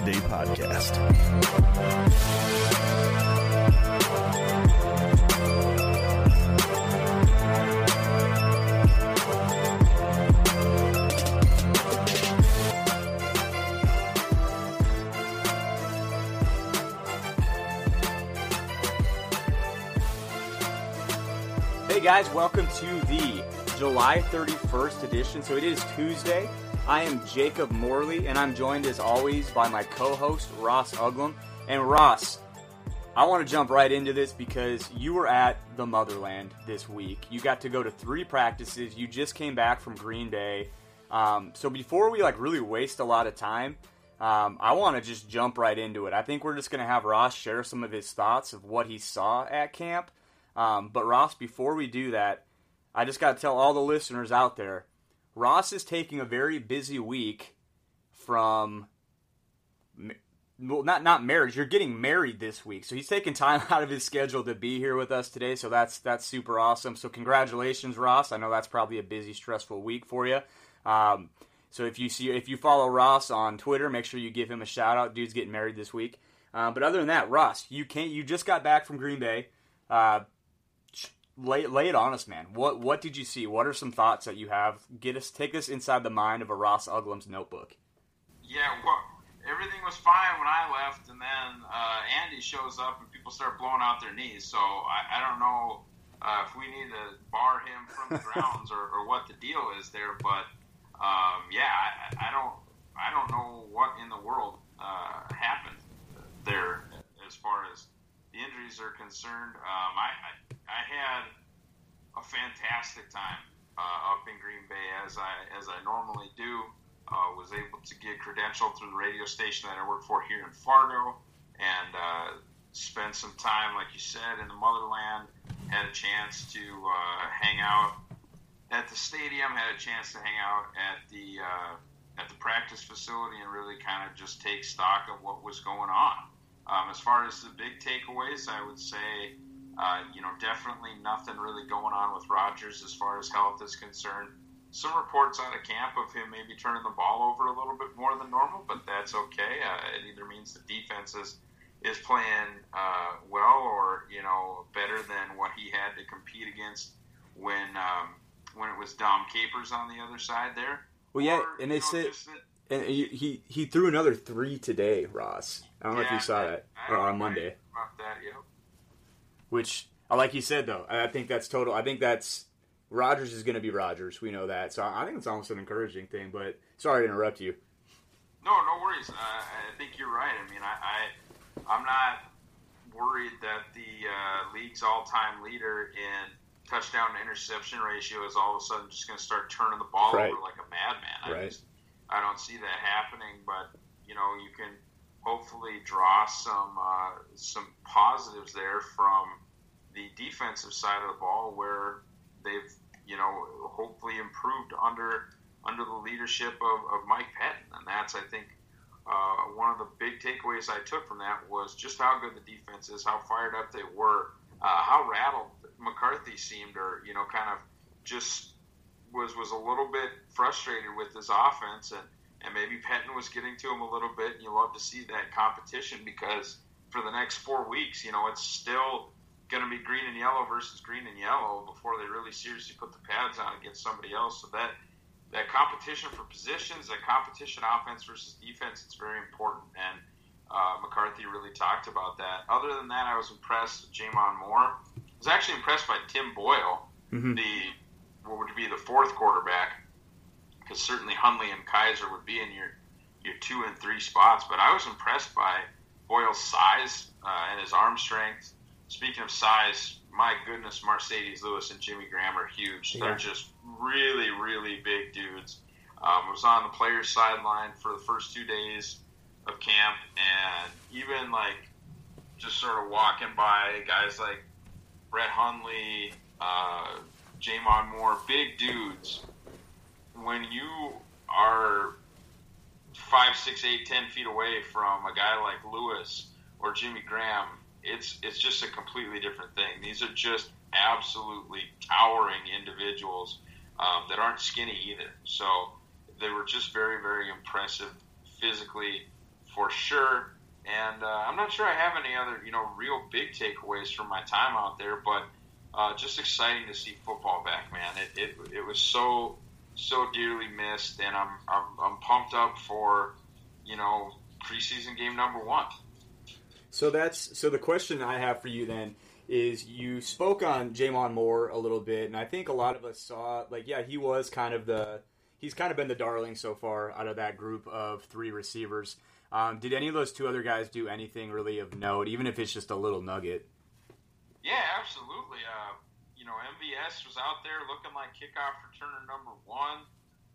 Podcast. Hey guys, welcome to the July 31st edition. So it is Tuesday. I am Jacob Morley, and I'm joined as always by my co host, Ross Uglum. And Ross, I want to jump right into this because you were at the motherland this week. You got to go to three practices. You just came back from Green Bay. Um, so before we like really waste a lot of time, um, I want to just jump right into it. I think we're just going to have Ross share some of his thoughts of what he saw at camp. Um, but Ross, before we do that, I just got to tell all the listeners out there, Ross is taking a very busy week from well, not not marriage. You're getting married this week, so he's taking time out of his schedule to be here with us today. So that's that's super awesome. So congratulations, Ross. I know that's probably a busy, stressful week for you. Um, so if you see if you follow Ross on Twitter, make sure you give him a shout out. Dude's getting married this week. Uh, but other than that, Ross, you can't. You just got back from Green Bay. Uh, lay, lay it on us, man. What what did you see? What are some thoughts that you have? Get us take us inside the mind of a Ross Uglum's notebook. Yeah, well, everything was fine when I left, and then uh, Andy shows up and people start blowing out their knees. So I, I don't know uh, if we need to bar him from the grounds or, or what the deal is there, but um, yeah, I, I don't I don't know what in the world uh, happened there as far as the injuries are concerned. Um, I, I I had fantastic time uh, up in Green Bay as I as I normally do. Uh, was able to get credentialed through the radio station that I work for here in Fargo, and uh, spend some time, like you said, in the motherland. Had a chance to uh, hang out at the stadium. Had a chance to hang out at the uh, at the practice facility and really kind of just take stock of what was going on. Um, as far as the big takeaways, I would say uh, you know, definitely nothing really going on with Rodgers as far as health is concerned. Some reports out of camp of him maybe turning the ball over a little bit more than normal, but that's okay. Uh, it either means the defense is is playing uh, well or you know better than what he had to compete against when um, when it was Dom Capers on the other side there. Well, yeah, or, and they said And he, he he threw another three today, Ross. I don't know if you saw that or on Monday. About that, yep. Which, uh, like you said, though, I think that's total. I think that's Rodgers is going to be Rodgers. We know that, so I think it's almost an encouraging thing. But sorry to interrupt you. No, no worries. Uh, I think you're right. I mean, I, I I'm not worried that the uh, league's all-time leader in touchdown to interception ratio is all of a sudden just going to start turning the ball Right. over like a madman. I Right. just I don't see that happening. But you know, you can hopefully draw some uh, some positives there from the defensive side of the ball where they've you know hopefully improved under under the leadership of, of Mike Pettine, and that's I think uh, one of the big takeaways I took from that was just how good the defense is, how fired up they were, uh, how rattled McCarthy seemed, or you know, kind of just was was a little bit frustrated with his offense, and and maybe Pettine was getting to him a little bit. And you love to see that competition because for the next four weeks, you know, it's still going to be green and yellow versus green and yellow before they really seriously put the pads on against somebody else. So that that competition for positions, that competition offense versus defense, it's very important. And uh, McCarthy really talked about that. Other than that, I was impressed with J'Mon Moore. I was actually impressed by Tim Boyle, the what would be the fourth quarterback, because certainly Hundley and Kaiser would be in your your two and three spots. But I was impressed by Boyle's size uh, and his arm strength. Speaking of size, my goodness, Marcedes Lewis and Jimmy Graham are huge. Yeah. They're just really, really big dudes. Um, I was on the players' sideline for the first two days of camp, and even like just sort of walking by guys like Brett Hundley, uh, J'Mon Moore, big dudes. When you are five, six, eight, ten feet away from a guy like Lewis or Jimmy Graham, it's it's just a completely different thing. These are just absolutely towering individuals um, that aren't skinny either. So they were just very, very impressive physically for sure. And uh, I'm not sure I have any other, you know, real big takeaways from my time out there, but uh, just exciting to see football back, man. It, it, it was so so dearly missed, and I'm, I'm I'm pumped up for, you know, preseason game number one. So that's so the question I have for you then is you spoke on J'Mon Moore a little bit, and I think a lot of us saw like yeah he was kind of the he's kind of been the darling so far out of that group of three receivers. Um, did any of those two other guys do anything really of note, even if it's just a little nugget? Yeah, absolutely. Uh, know, MVS was out there looking like kickoff returner number one.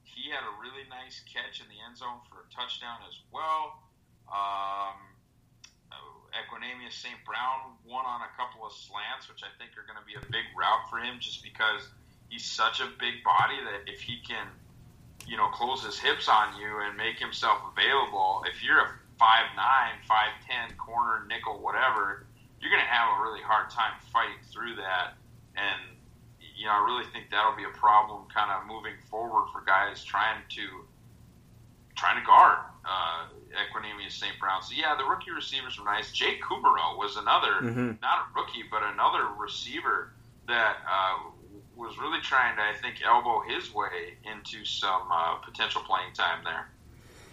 He had a really nice catch in the end zone for a touchdown as well. Um, Equanimeous St. Brown won on a couple of slants, which I think are going to be a big route for him just because he's such a big body that if he can, you know, close his hips on you and make himself available, if you're a 5'9, 5'10 corner, nickel, whatever, you're going to have a really hard time fighting through that. And, you know, I really think that'll be a problem kind of moving forward for guys trying to trying to guard uh, Equanimeous St. Brown. So, yeah, the rookie receivers were nice. Jake Kumerow was another, Mhm. not a rookie, but another receiver that uh, was really trying to, I think, elbow his way into some uh, potential playing time there.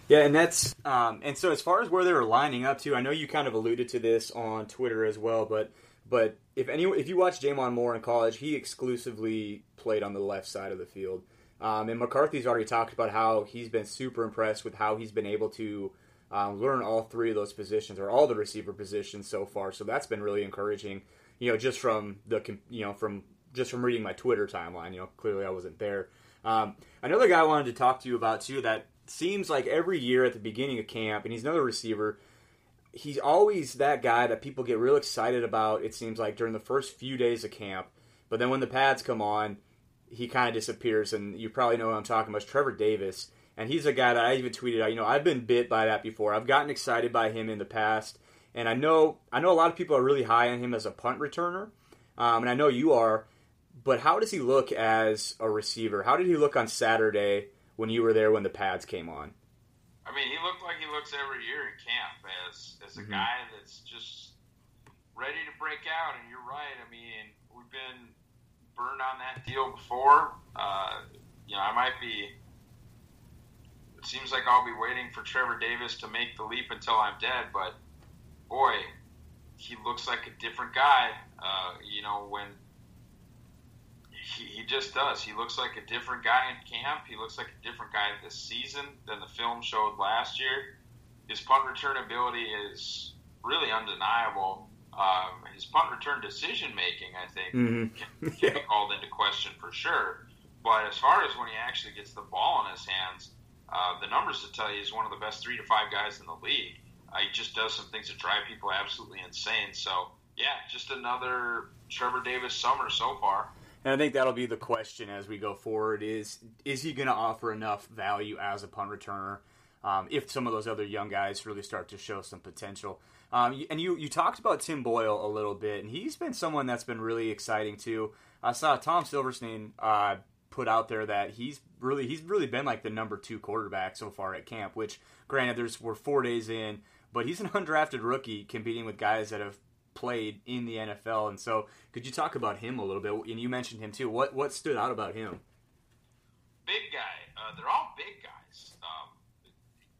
Yeah, and that's um, and so as far as where they were lining up to, I know you kind of alluded to this on Twitter as well, but but if any if you watch J'Mon Moore in college, he exclusively played on the left side of the field. Um, and McCarthy's already talked about how he's been super impressed with how he's been able to um, learn all three of those positions or all the receiver positions so far. So that's been really encouraging. You know, just from the you know from just from reading my Twitter timeline. You know, clearly I wasn't there. Um, another guy I wanted to talk to you about too that seems like every year at the beginning of camp, and he's another receiver. He's always that guy that people get real excited about. It seems like during the first few days of camp, but then when the pads come on, he kind of disappears. And you probably know I'm talking about. Trevor Davis, and he's a guy that I even tweeted out. You know, I've been bit by that before. I've gotten excited by him in the past, and I know I know a lot of people are really high on him as a punt returner, um, and I know you are. But how does he look as a receiver? How did he look on Saturday when you were there when the pads came on? I mean, he looked like he looks every year in camp as as a Mhm. guy that's just ready to break out. And you're right. I mean, we've been burned on that deal before. Uh, you know, I might be it seems like I'll be waiting for Trevor Davis to make the leap until I'm dead. But boy, he looks like a different guy. Uh, you know, when he, he just does. He looks like a different guy in camp. He looks like a different guy this season than the film showed last year. His punt return ability is really undeniable. Um, his punt return decision making, I think, mm-hmm. can, can be called into question for sure. But as far as when he actually gets the ball in his hands, uh, the numbers to tell you he's one of the best three to five guys in the league. Uh, he just does some things that drive people absolutely insane. So, yeah, just another Trevor Davis summer so far. And I think that'll be the question as we go forward: is is he going to offer enough value as a punt returner? Um, if some of those other young guys really start to show some potential. Um, and you, you talked about Tim Boyle a little bit, and he's been someone that's been really exciting too. I saw Tom Silverstein uh, put out there that he's really he's really been like the number two quarterback so far at camp. Which, granted, there's we're four days in, but he's an undrafted rookie competing with guys that have played in the NFL. And so, could you talk about him a little bit? And you mentioned him too. What what stood out about him? Big guy. Uh, they're all big guys. Um,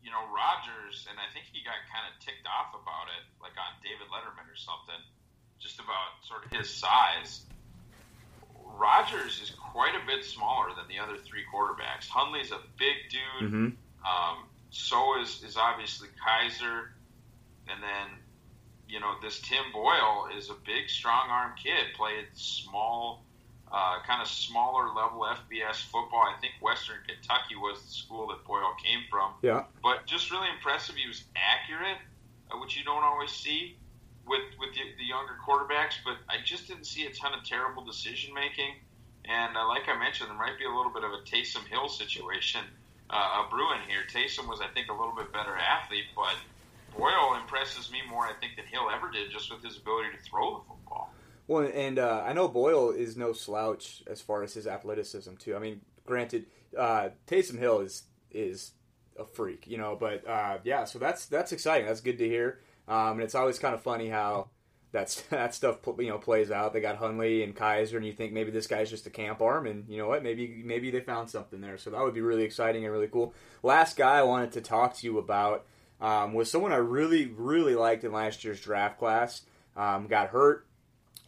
you know, Rodgers, and I think he got kind of ticked off about it, like on David Letterman or something, just about sort of his size. Rodgers is quite a bit smaller than the other three quarterbacks. Hundley's a big dude. Mm-hmm. Um, so is is obviously Kaiser, and then you know this Tim Boyle is a big, strong arm kid. Played small, uh, kind of smaller level FBS football. I think Western Kentucky was the school that Boyle came from. Yeah. But just really impressive. He was accurate, uh, which you don't always see with with the, the, younger quarterbacks. But I just didn't see a ton of terrible decision making. And uh, like I mentioned, there might be a little bit of a Taysom Hill situation uh, brewing here. Taysom was, I think, a little bit better athlete, but Boyle impresses me more, I think, than Hill ever did, just with his ability to throw the football. Well, and uh, I know Boyle is no slouch as far as his athleticism too. I mean, granted, uh, Taysom Hill is is a freak, you know, but uh, yeah, so that's that's exciting. That's good to hear. Um, and it's always kind of funny how that's that stuff you know plays out. They got Hundley and Kaiser, and you think maybe this guy's just a camp arm, and you know what? Maybe maybe they found something there. So that would be really exciting and really cool. Last guy I wanted to talk to you about um, was someone I really really liked in last year's draft class. Um, got hurt,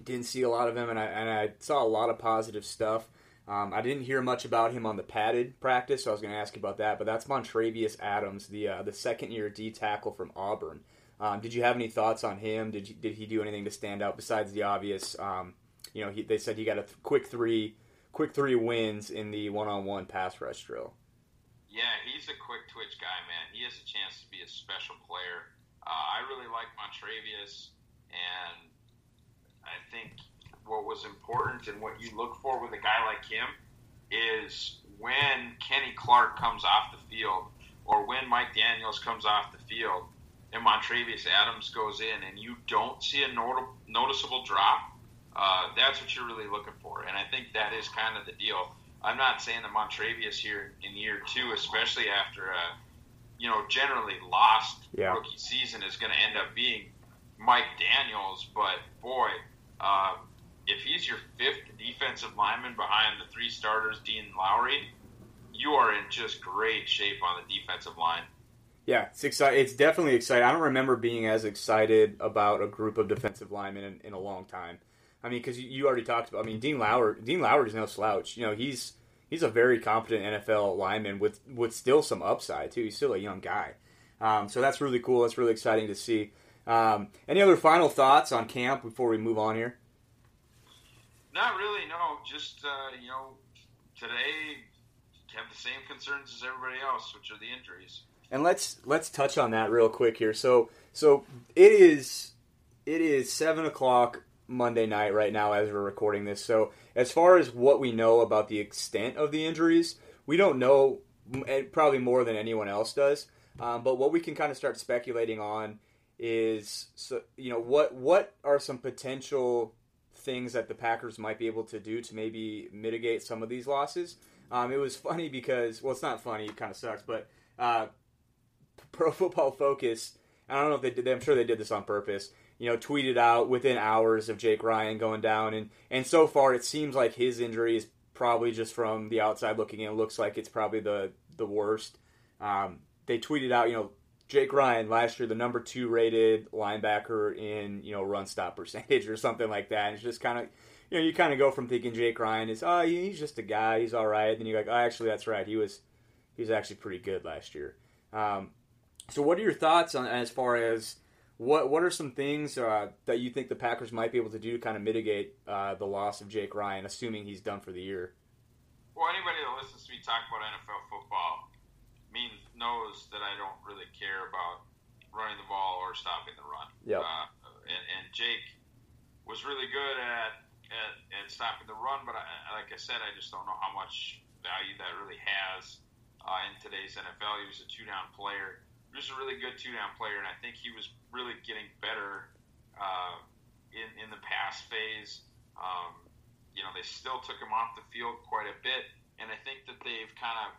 didn't see a lot of him, and I and I saw a lot of positive stuff. Um, I didn't hear much about him on the padded practice, so I was going to ask you about that. But that's Montravius Adams, the uh, the second year D tackle from Auburn. Um, did you have any thoughts on him? Did you, did he do anything to stand out besides the obvious? Um, you know, he, they said he got a th- quick three, quick three wins in the one-on-one pass rush drill. Yeah, he's a quick twitch guy, man. He has a chance to be a special player. Uh, I really like Montravius, and I think what was important and what you look for with a guy like him is when Kenny Clark comes off the field or when Mike Daniels comes off the field and Montravius Adams goes in and you don't see a not- noticeable drop, uh, that's what you're really looking for. And I think that is kind of the deal. I'm not saying that Montravius here in year two, especially after a you know generally lost yeah. rookie season, is going to end up being Mike Daniels. But boy, uh, if he's your fifth defensive lineman behind the three starters, Dean Lowry, you are in just great shape on the defensive line. Yeah, it's exciting. It's definitely exciting. I don't remember being as excited about a group of defensive linemen in, in a long time. I mean, because you, already talked about. I mean, Dean Lowry. Dean Lowry is no slouch. You know, he's he's a very competent NFL lineman with with still some upside too. He's still a young guy. Um, so that's really cool. That's really exciting to see. Um, any other final thoughts on camp before we move on here? Not really. No, just uh, you know, today have the same concerns as everybody else, which are the injuries and let's let's touch on that real quick here. So so it is it is seven o'clock Monday night right now as we're recording this. So as far as what we know about the extent of the injuries, we don't know eh, probably more than anyone else does. Um, but what we can kind of start speculating on is so you know what what are some potential things that the Packers might be able to do to maybe mitigate some of these losses. Um, it was funny because well, it's not funny. It kind of sucks, but uh, Pro Football Focus, I don't know if they did. I'm sure they did this on purpose. You know, tweeted out within hours of Jake Ryan going down, and and so far it seems like his injury is probably just from the outside looking in. It looks like it's probably the the worst. um, they tweeted out, you know, Jake Ryan last year, the number two rated linebacker in you know run stop percentage or something like that. And it's just kind of you know you kind of go from thinking Jake Ryan is oh he's just a guy, he's all right. Then you're like oh actually that's right, he was he was actually pretty good last year. Um, so what are your thoughts on as far as what what are some things uh, that you think the Packers might be able to do to kind of mitigate uh, the loss of Jake Ryan, assuming he's done for the year? Well, anybody that listens to me talk about NFL football means knows that I don't really care about running the ball or stopping the run. Yeah. Uh, and, and Jake was really good at, at, at stopping the run, but I, like I said, I just don't know how much value that really has uh, in today's NFL. He was a two down player. Was a really good two down player, and I think he was really getting better uh, in, in the pass phase. Um, you know, they still took him off the field quite a bit, and I think that they've kind of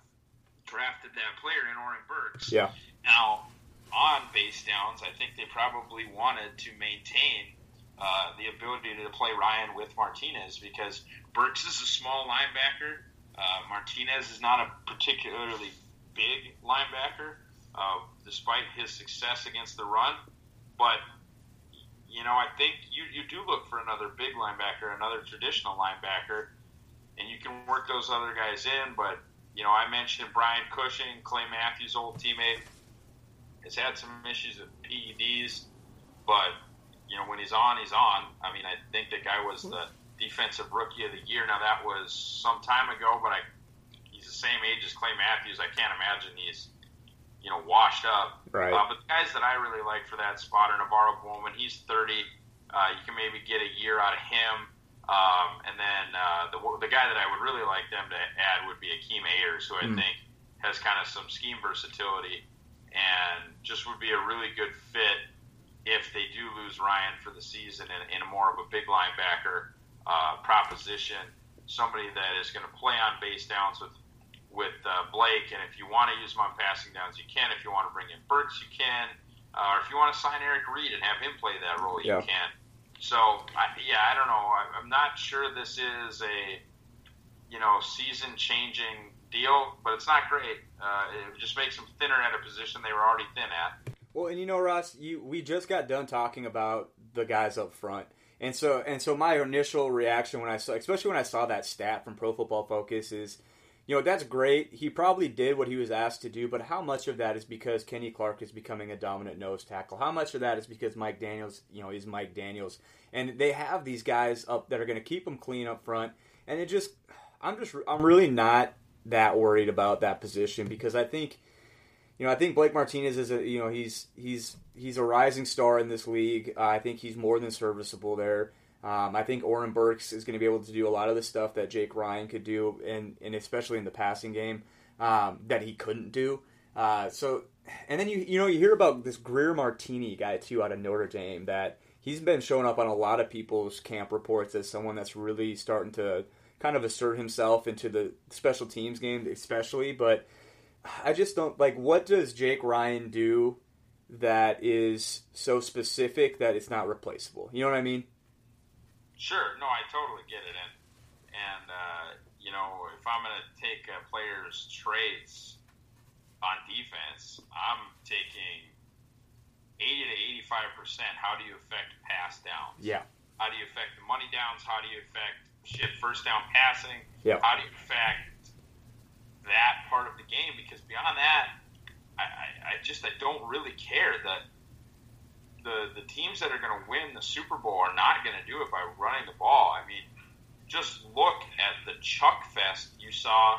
drafted that player in Oren Burks. Yeah. Now, on base downs, I think they probably wanted to maintain uh, the ability to play Ryan with Martinez because Burks is a small linebacker. Uh, Martinez is not a particularly big linebacker, uh, despite his success against the run. But you know, I think you, you do look for another big linebacker, another traditional linebacker, and you can work those other guys in. But you know, I mentioned Brian Cushing, Clay Matthews' old teammate, has had some issues with PEDs, but you know, when he's on, he's on. I mean, I think the guy was the defensive rookie of the year. Now that was some time ago, but I he's the same age as Clay Matthews. I can't imagine he's you know washed up. Right. Uh, but the guys that I really like for that spot are NaVorro Bowman. He's 30. Uh, you can maybe get a year out of him. Um, and then uh, the the guy that I would really like them to add would be Akeem Ayers, who I Mm. think has kind of some scheme versatility and just would be a really good fit if they do lose Ryan for the season in, in a more of a big linebacker uh, proposition, somebody that is going to play on base downs with with uh, Blake, and if you want to use him on passing downs, you can. If you want to bring in Burks, you can. Uh, or if you want to sign Eric Reid and have him play that role, you Yeah. can. So I, yeah, I don't know. I, I'm not sure this is a you know season changing deal, but it's not great. Uh, it just makes them thinner at a position they were already thin at. Well, and you know, Ross, you we just got done talking about the guys up front, and so and so my initial reaction when I saw, especially when I saw that stat from Pro Football Focus, is, you know, that's great. He probably did what he was asked to do, but how much of that is because Kenny Clark is becoming a dominant nose tackle? How much of that is because Mike Daniels, you know, is Mike Daniels, and they have these guys up that are going to keep them clean up front, and it just, I'm just, I'm really not that worried about that position because I think you know, I think Blake Martinez is a you know he's he's he's a rising star in this league. Uh, I think he's more than serviceable there. Um, I think Oren Burks is going to be able to do a lot of the stuff that Jake Ryan could do, and and especially in the passing game um, that he couldn't do. Uh, so, and then you you know you hear about this Greer Martini guy too out of Notre Dame that he's been showing up on a lot of people's camp reports as someone that's really starting to kind of assert himself into the special teams game, especially, but. I just don't like what does Jake Ryan do that is so specific that it's not replaceable. You know what I mean? Sure, no, I totally get it, and and uh, you know if I'm going to take a player's traits on defense, I'm taking eighty to eighty-five percent. How do you affect pass downs? Yeah. How do you affect the money downs? How do you affect shit first down passing? Yeah. How do you affect that part of the game? Because beyond that, I, I, I just I don't really care that the the teams that are going to win the Super Bowl are not going to do it by running the ball. I mean, just look at the chuck fest you saw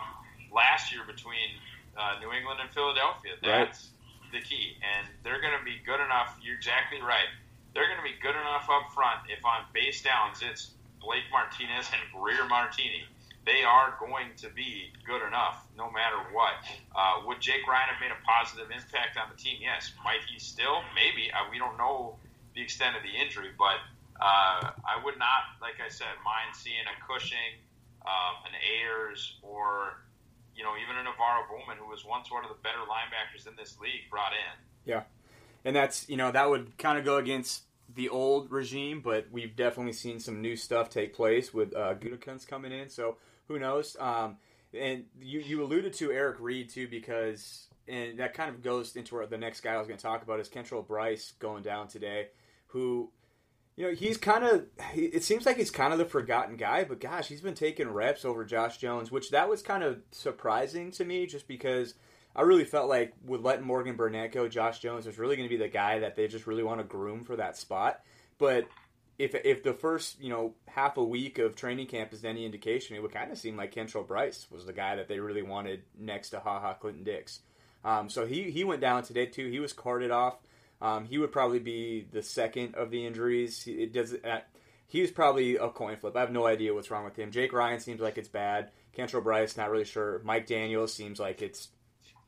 last year between uh, New England and Philadelphia. Right. That's the key, and they're going to be good enough. You're exactly right. They're going to be good enough up front if on base downs it's Blake Martinez and Greer Martini. They are going to be good enough no matter what. Uh, would Jake Ryan have made a positive impact on the team? Yes. Might he still? Maybe. Uh, we don't know the extent of the injury, but uh, I would not, like I said, mind seeing a Cushing, um, an Ayers, or you know even a NaVorro Bowman, who was once one of the better linebackers in this league, brought in. Yeah. And that's you know that would kind of go against the old regime, but we've definitely seen some new stuff take place with uh, Gutekunst coming in. So who knows? Um, and you you alluded to Eric Reid too because and that kind of goes into where the next guy I was going to talk about is Kentrell Brice going down today, who, you know, he's kind of. It seems like he's kind of the forgotten guy, but gosh, he's been taking reps over Josh Jones, which that was kind of surprising to me, just because I really felt like with letting Morgan Burnett go, Josh Jones was really going to be the guy that they just really want to groom for that spot. But if if the first you know half a week of training camp is any indication, it would kind of seem like Kentrell Brice was the guy that they really wanted next to Ha Ha Clinton Dix. Um, so he he went down today too. He was carted off. Um, he would probably be the second of the injuries. It does. Uh, he was probably a coin flip. I have no idea what's wrong with him. Jake Ryan seems like it's bad. Kentrell Brice, not really sure. Mike Daniels seems like it's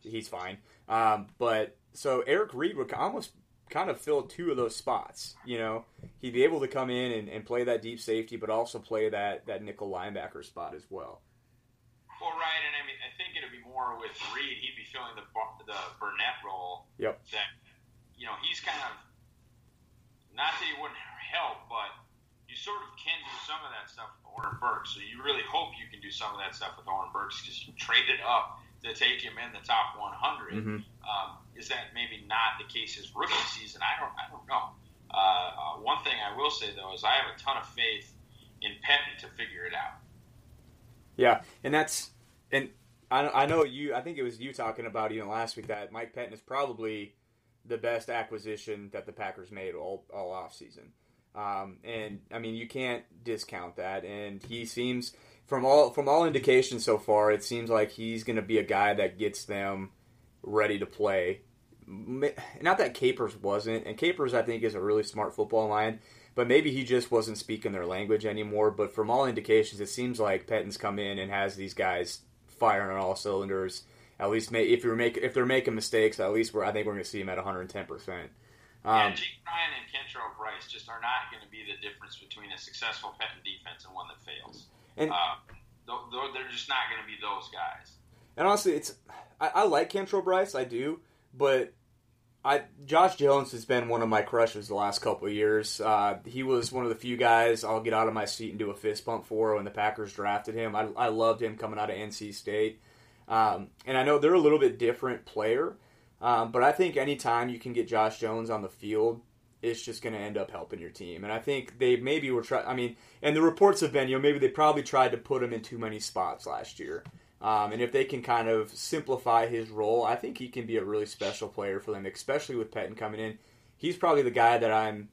he's fine. Um, but so Eric Reid would almost kind of fill two of those spots. You know, he'd be able to come in and, and play that deep safety, but also play that that nickel linebacker spot as well. Well, right, and I mean, I think it'd be more with Reid. He'd be filling the the Burnett role. Yep. That you know he's kind of not that he wouldn't help, but you sort of can do some of that stuff with Oren Burks. So you really hope you can do some of that stuff with Oren Burks because you traded up to take him in the top 100. Mm-hmm. Um, is that maybe not the case his rookie season? I don't, I don't know. Uh, uh, one thing I will say though is I have a ton of faith in Pettine to figure it out. Yeah, and that's and I, I know you. I think it was you talking about even last week that Mike Pettine is probably the best acquisition that the Packers made all all off season. Um, and I mean, you can't discount that. And he seems from all from all indications so far, it seems like he's going to be a guy that gets them ready to play. Not that Capers wasn't, and Capers I think is a really smart football mind, but maybe he just wasn't speaking their language anymore. But from all indications, it seems like Pettine's come in and has these guys firing on all cylinders. At least may, if you're make if they're making mistakes, at least we're, I think we're going to see him at 110 percent. Um, yeah, Jake Ryan and Kentrell Brice just are not going to be the difference between a successful Pettine defense and one that fails. And uh, they're just not going to be those guys. And honestly, it's I, I like Kentrell Brice, I do, but I Josh Jones has been one of my crushes the last couple of years. Uh, he was one of the few guys I'll get out of my seat and do a fist bump for when the Packers drafted him. I, I loved him coming out of NC State, um, and I know they're a little bit different player, um, but I think anytime you can get Josh Jones on the field, it's just going to end up helping your team. And I think they maybe were trying. I mean, and the reports have been, you know, maybe they probably tried to put him in too many spots last year. Um, and if they can kind of simplify his role, I think he can be a really special player for them, especially with Pettine coming in. He's probably the guy that I'm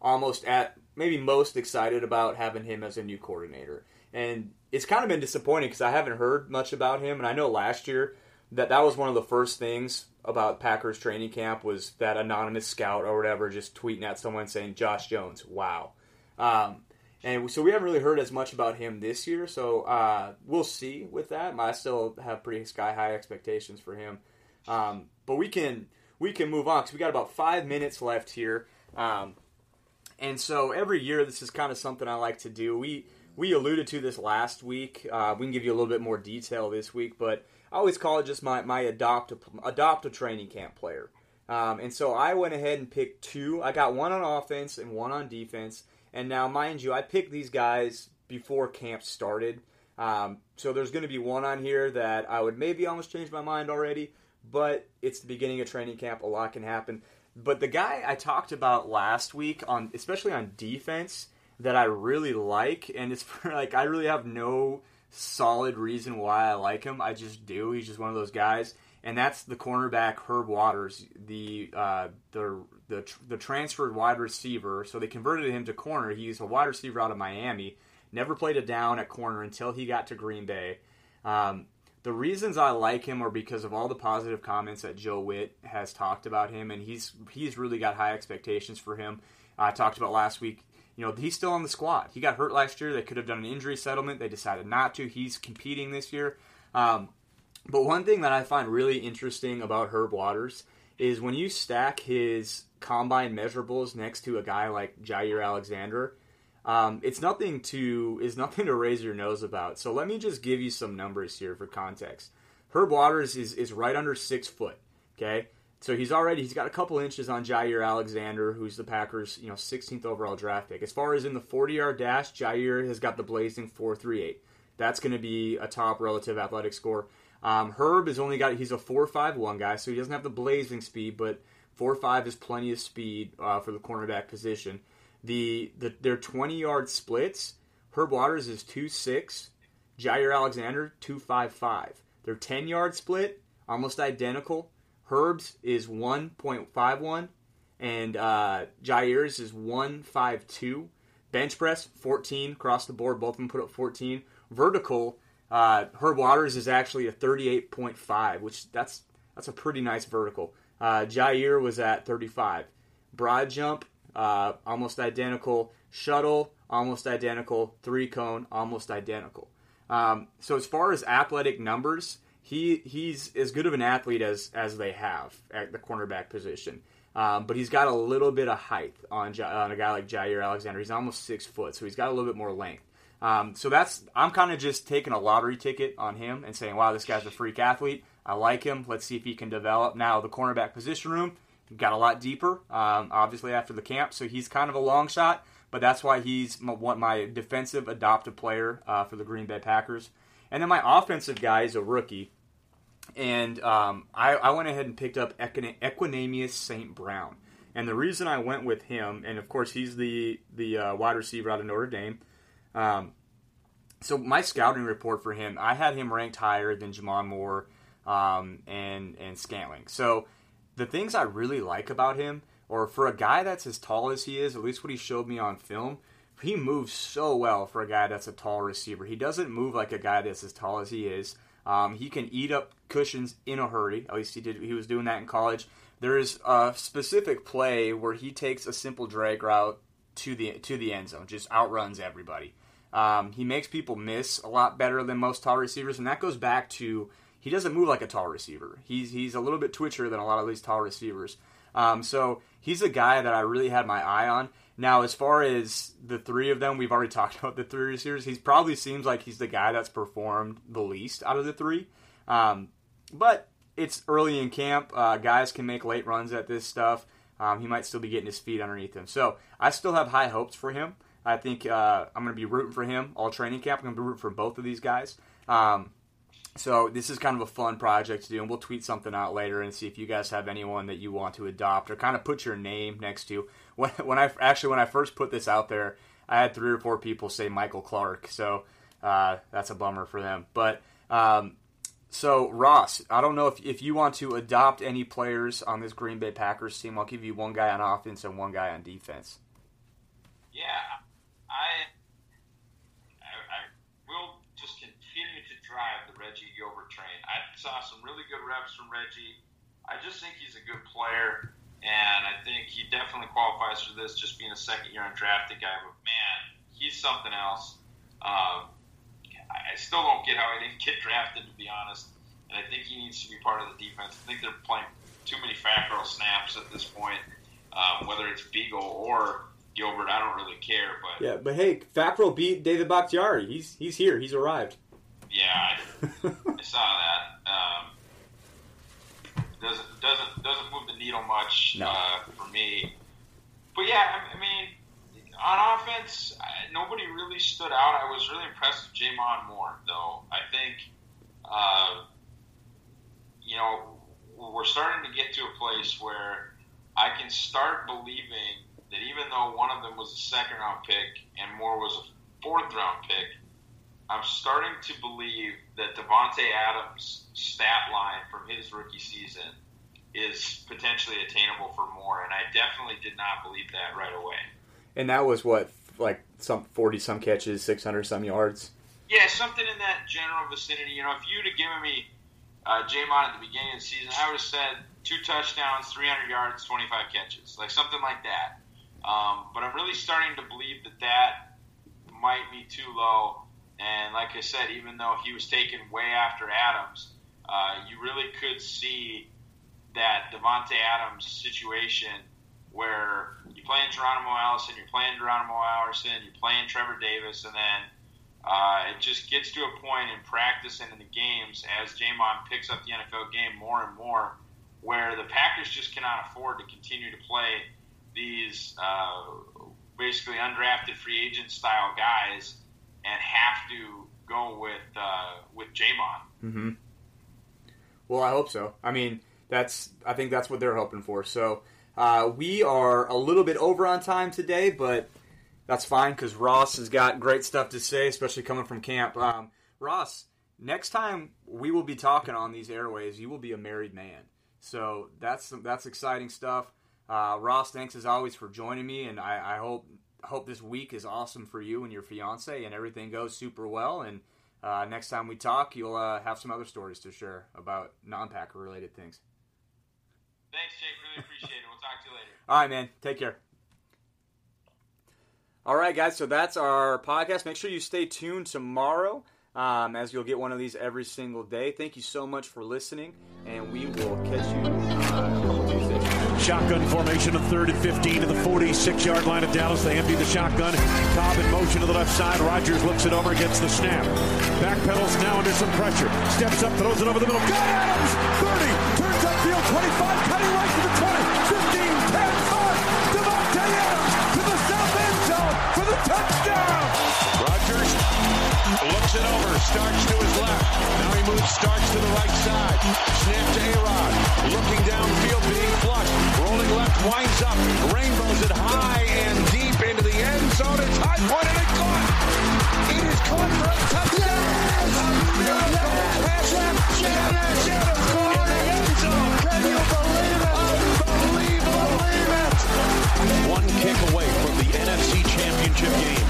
almost at, maybe most excited about having him as a new coordinator. And it's kind of been disappointing because I haven't heard much about him. And I know last year that that was one of the first things about Packers training camp was that anonymous scout or whatever just tweeting at someone saying Josh Jones, wow. Um, and so we haven't really heard as much about him this year. So uh, we'll see with that. I still have pretty sky high expectations for him. Um, but we can we can move on because we got about five minutes left here. Um, and so every year this is kind of something I like to do. We we alluded to this last week. Uh, we can give you a little bit more detail this week, but I always call it just my, my adopt, a, adopt a training camp player. Um, and so I went ahead and picked two. I got one on offense and one on defense. And now, mind you, I picked these guys before camp started. Um, so there's going to be one on here that I would maybe almost change my mind already, but it's the beginning of training camp. A lot can happen. But the guy I talked about last week on, especially on defense, that I really like, and it's like I really have no solid reason why I like him. I just do. He's just one of those guys, and that's the cornerback Herb Waters, the uh, the the the transferred wide receiver. So they converted him to corner. He's a wide receiver out of Miami. Never played a down at corner until he got to Green Bay. Um, the reasons I like him are because of all the positive comments that Joe Whitt has talked about him, and he's he's really got high expectations for him. I talked about last week you know, he's still on the squad. He got hurt last year. They could have done an injury settlement. They decided not to. He's competing this year. Um, but one thing that I find really interesting about Herb Waters is when you stack his combine measurables next to a guy like Jaire Alexander, um, it's nothing to is nothing to raise your nose about. So let me just give you some numbers here for context. Herb Waters is, is right under six foot. Okay, so he's already he's got a couple inches on Jaire Alexander, who's the Packers, you know, 16th overall draft pick. As far as in the 40-yard dash, Jaire has got the blazing 4.38. That's going to be a top relative athletic score. Um, Herb has only got he's a four five one guy, so he doesn't have the blazing speed, but four five is plenty of speed uh, for the cornerback position. The, the their twenty yard splits. Herb Waters is two six, Jaire Alexander two five five. Their ten yard split almost identical. Herb's is one point five one, and uh, Jaire's is one five two. Bench press fourteen across the board. Both of them put up fourteen. Vertical uh, Herb Waters is actually a 38.5, which that's that's a pretty nice vertical. Uh, Jaire was at 35. Broad jump, uh, almost identical. Shuttle, almost identical. Three cone, almost identical. Um, so as far as athletic numbers, he he's as good of an athlete as as they have at the cornerback position. Um, but he's got a little bit of height on, on a guy like Jaire Alexander. He's almost six foot, so he's got a little bit more length. Um, so that's I'm kind of just taking a lottery ticket on him and saying, wow, this guy's a freak athlete. I like him. Let's see if he can develop. Now the cornerback position room got a lot deeper, um, obviously after the camp, so he's kind of a long shot. But that's why he's my, my defensive adopted player uh, for the Green Bay Packers. And then my offensive guy is a rookie, and um, I, I, went ahead and picked up Equanimeous St. Brown. And the reason I went with him, and of course he's the the uh, wide receiver out of Notre Dame. Um, so my scouting report for him, I had him ranked higher than J'Mon Moore um, and and Scantling. So the things I really like about him, or for a guy that's as tall as he is, at least what he showed me on film, he moves so well for a guy that's a tall receiver. He doesn't move like a guy that's as tall as he is. Um, he can eat up cushions in a hurry. At least he did. He was doing that in college. There is a specific play where he takes a simple drag route to the to the end zone, just outruns everybody. Um, he makes people miss a lot better than most tall receivers, and that goes back to he doesn't move like a tall receiver. He's he's a little bit twitchier than a lot of these tall receivers. Um, so he's a guy that I really had my eye on. Now, as far as the three of them, we've already talked about the three receivers. He probably seems like he's the guy that's performed the least out of the three. Um, but it's early in camp. Uh, guys can make late runs at this stuff. Um, he might still be getting his feet underneath him. So I still have high hopes for him. I think uh, I'm going to be rooting for him all training camp. I'm going to be rooting for both of these guys. Um, so this is kind of a fun project to do, and we'll tweet something out later and see if you guys have anyone that you want to adopt or kind of put your name next to. When, when I actually when I first put this out there, I had three or four people say Michael Clark, so uh, that's a bummer for them. But um, so Ross, I don't know if if you want to adopt any players on this Green Bay Packers team. I'll give you one guy on offense and one guy on defense. Yeah, I, I will just continue to drive the Reggie Gilbert train. I saw some really good reps from Reggie. I just think he's a good player, and I think he definitely qualifies for this, just being a second year undrafted guy. But man, he's something else. Um, I still don't get how he didn't get drafted, to be honest. And I think he needs to be part of the defense. I think they're playing too many Fackrell snaps at this point, um, whether it's Biegel or Gilbert, I don't really care. But yeah, but hey, Fackrell beat David Bakhtiari. He's he's here. He's arrived. Yeah, I, I saw that. Um, doesn't doesn't doesn't move the needle much no. uh, for me. But yeah, I, I mean, on offense, I, nobody really stood out. I was really impressed with J'Mon Moore, though. I think, uh, you know, we're starting to get to a place where I can start believing that even though one of them was a second round pick and Moore was a fourth round pick, I'm starting to believe that Davante Adams' stat line from his rookie season is potentially attainable for Moore, and I definitely did not believe that right away. And that was what, like some forty some catches, six hundred some yards. Yeah, something in that general vicinity. You know, if you'd have given me uh, J'Mon at the beginning of the season, I would have said two touchdowns, 300 yards, 25 catches, like something like that. Um, but I'm really starting to believe that that might be too low. And like I said, even though he was taken way after Adams, uh, you really could see that Davante Adams situation where you're playing Geronimo Allison, you're playing Geronimo Allison, you're playing Trevor Davis, and then uh, it just gets to a point in practice and in the games as J'Mon picks up the NFL game more and more where the Packers just cannot afford to continue to play – these uh, basically undrafted free agent style guys and have to go with uh, with J'Mon. Mm-hmm. Well, I hope so. I mean, that's I think that's what they're hoping for. So uh, we are a little bit over on time today, but that's fine because Ross has got great stuff to say, especially coming from camp. Um, Ross, next time we will be talking on these airways, you will be a married man. So that's that's exciting stuff. Uh, Ross, thanks as always for joining me, and I, I hope hope this week is awesome for you and your fiance, and everything goes super well. And uh, next time we talk, you'll uh, have some other stories to share about non-Packer related things. Thanks, Jake. Really appreciate it. We'll talk to you later. All right, man. Take care. All right, guys. So that's our podcast. Make sure you stay tuned tomorrow, um, as you'll get one of these every single day. Thank you so much for listening, and we will catch you uh, a couple Tuesdays. Shotgun formation of third and 15 to the 46 yard line of Dallas. They empty the shotgun. Cobb in motion to the left side. Rodgers looks it over, gets the snap. Backpedals now under some pressure. Steps up, throws it over the middle. Got Adams! 30, turns upfield, 25, cutting right to the 20, 15, 10, 5. Davante Adams to the south end zone for the touchdown. Rodgers looks it over, starts to his left. Now he moves, starts to the right side. Snap to A-Rod. Looking downfield, winds up. Rainbows it high and deep into the end zone. It's high pointed and it caught. It is caught for a touchdown. A miracle pass from Janice Adams in the end zone. Can you believe it? Unbelievable. Believe it. One kick away from the NFC Championship game.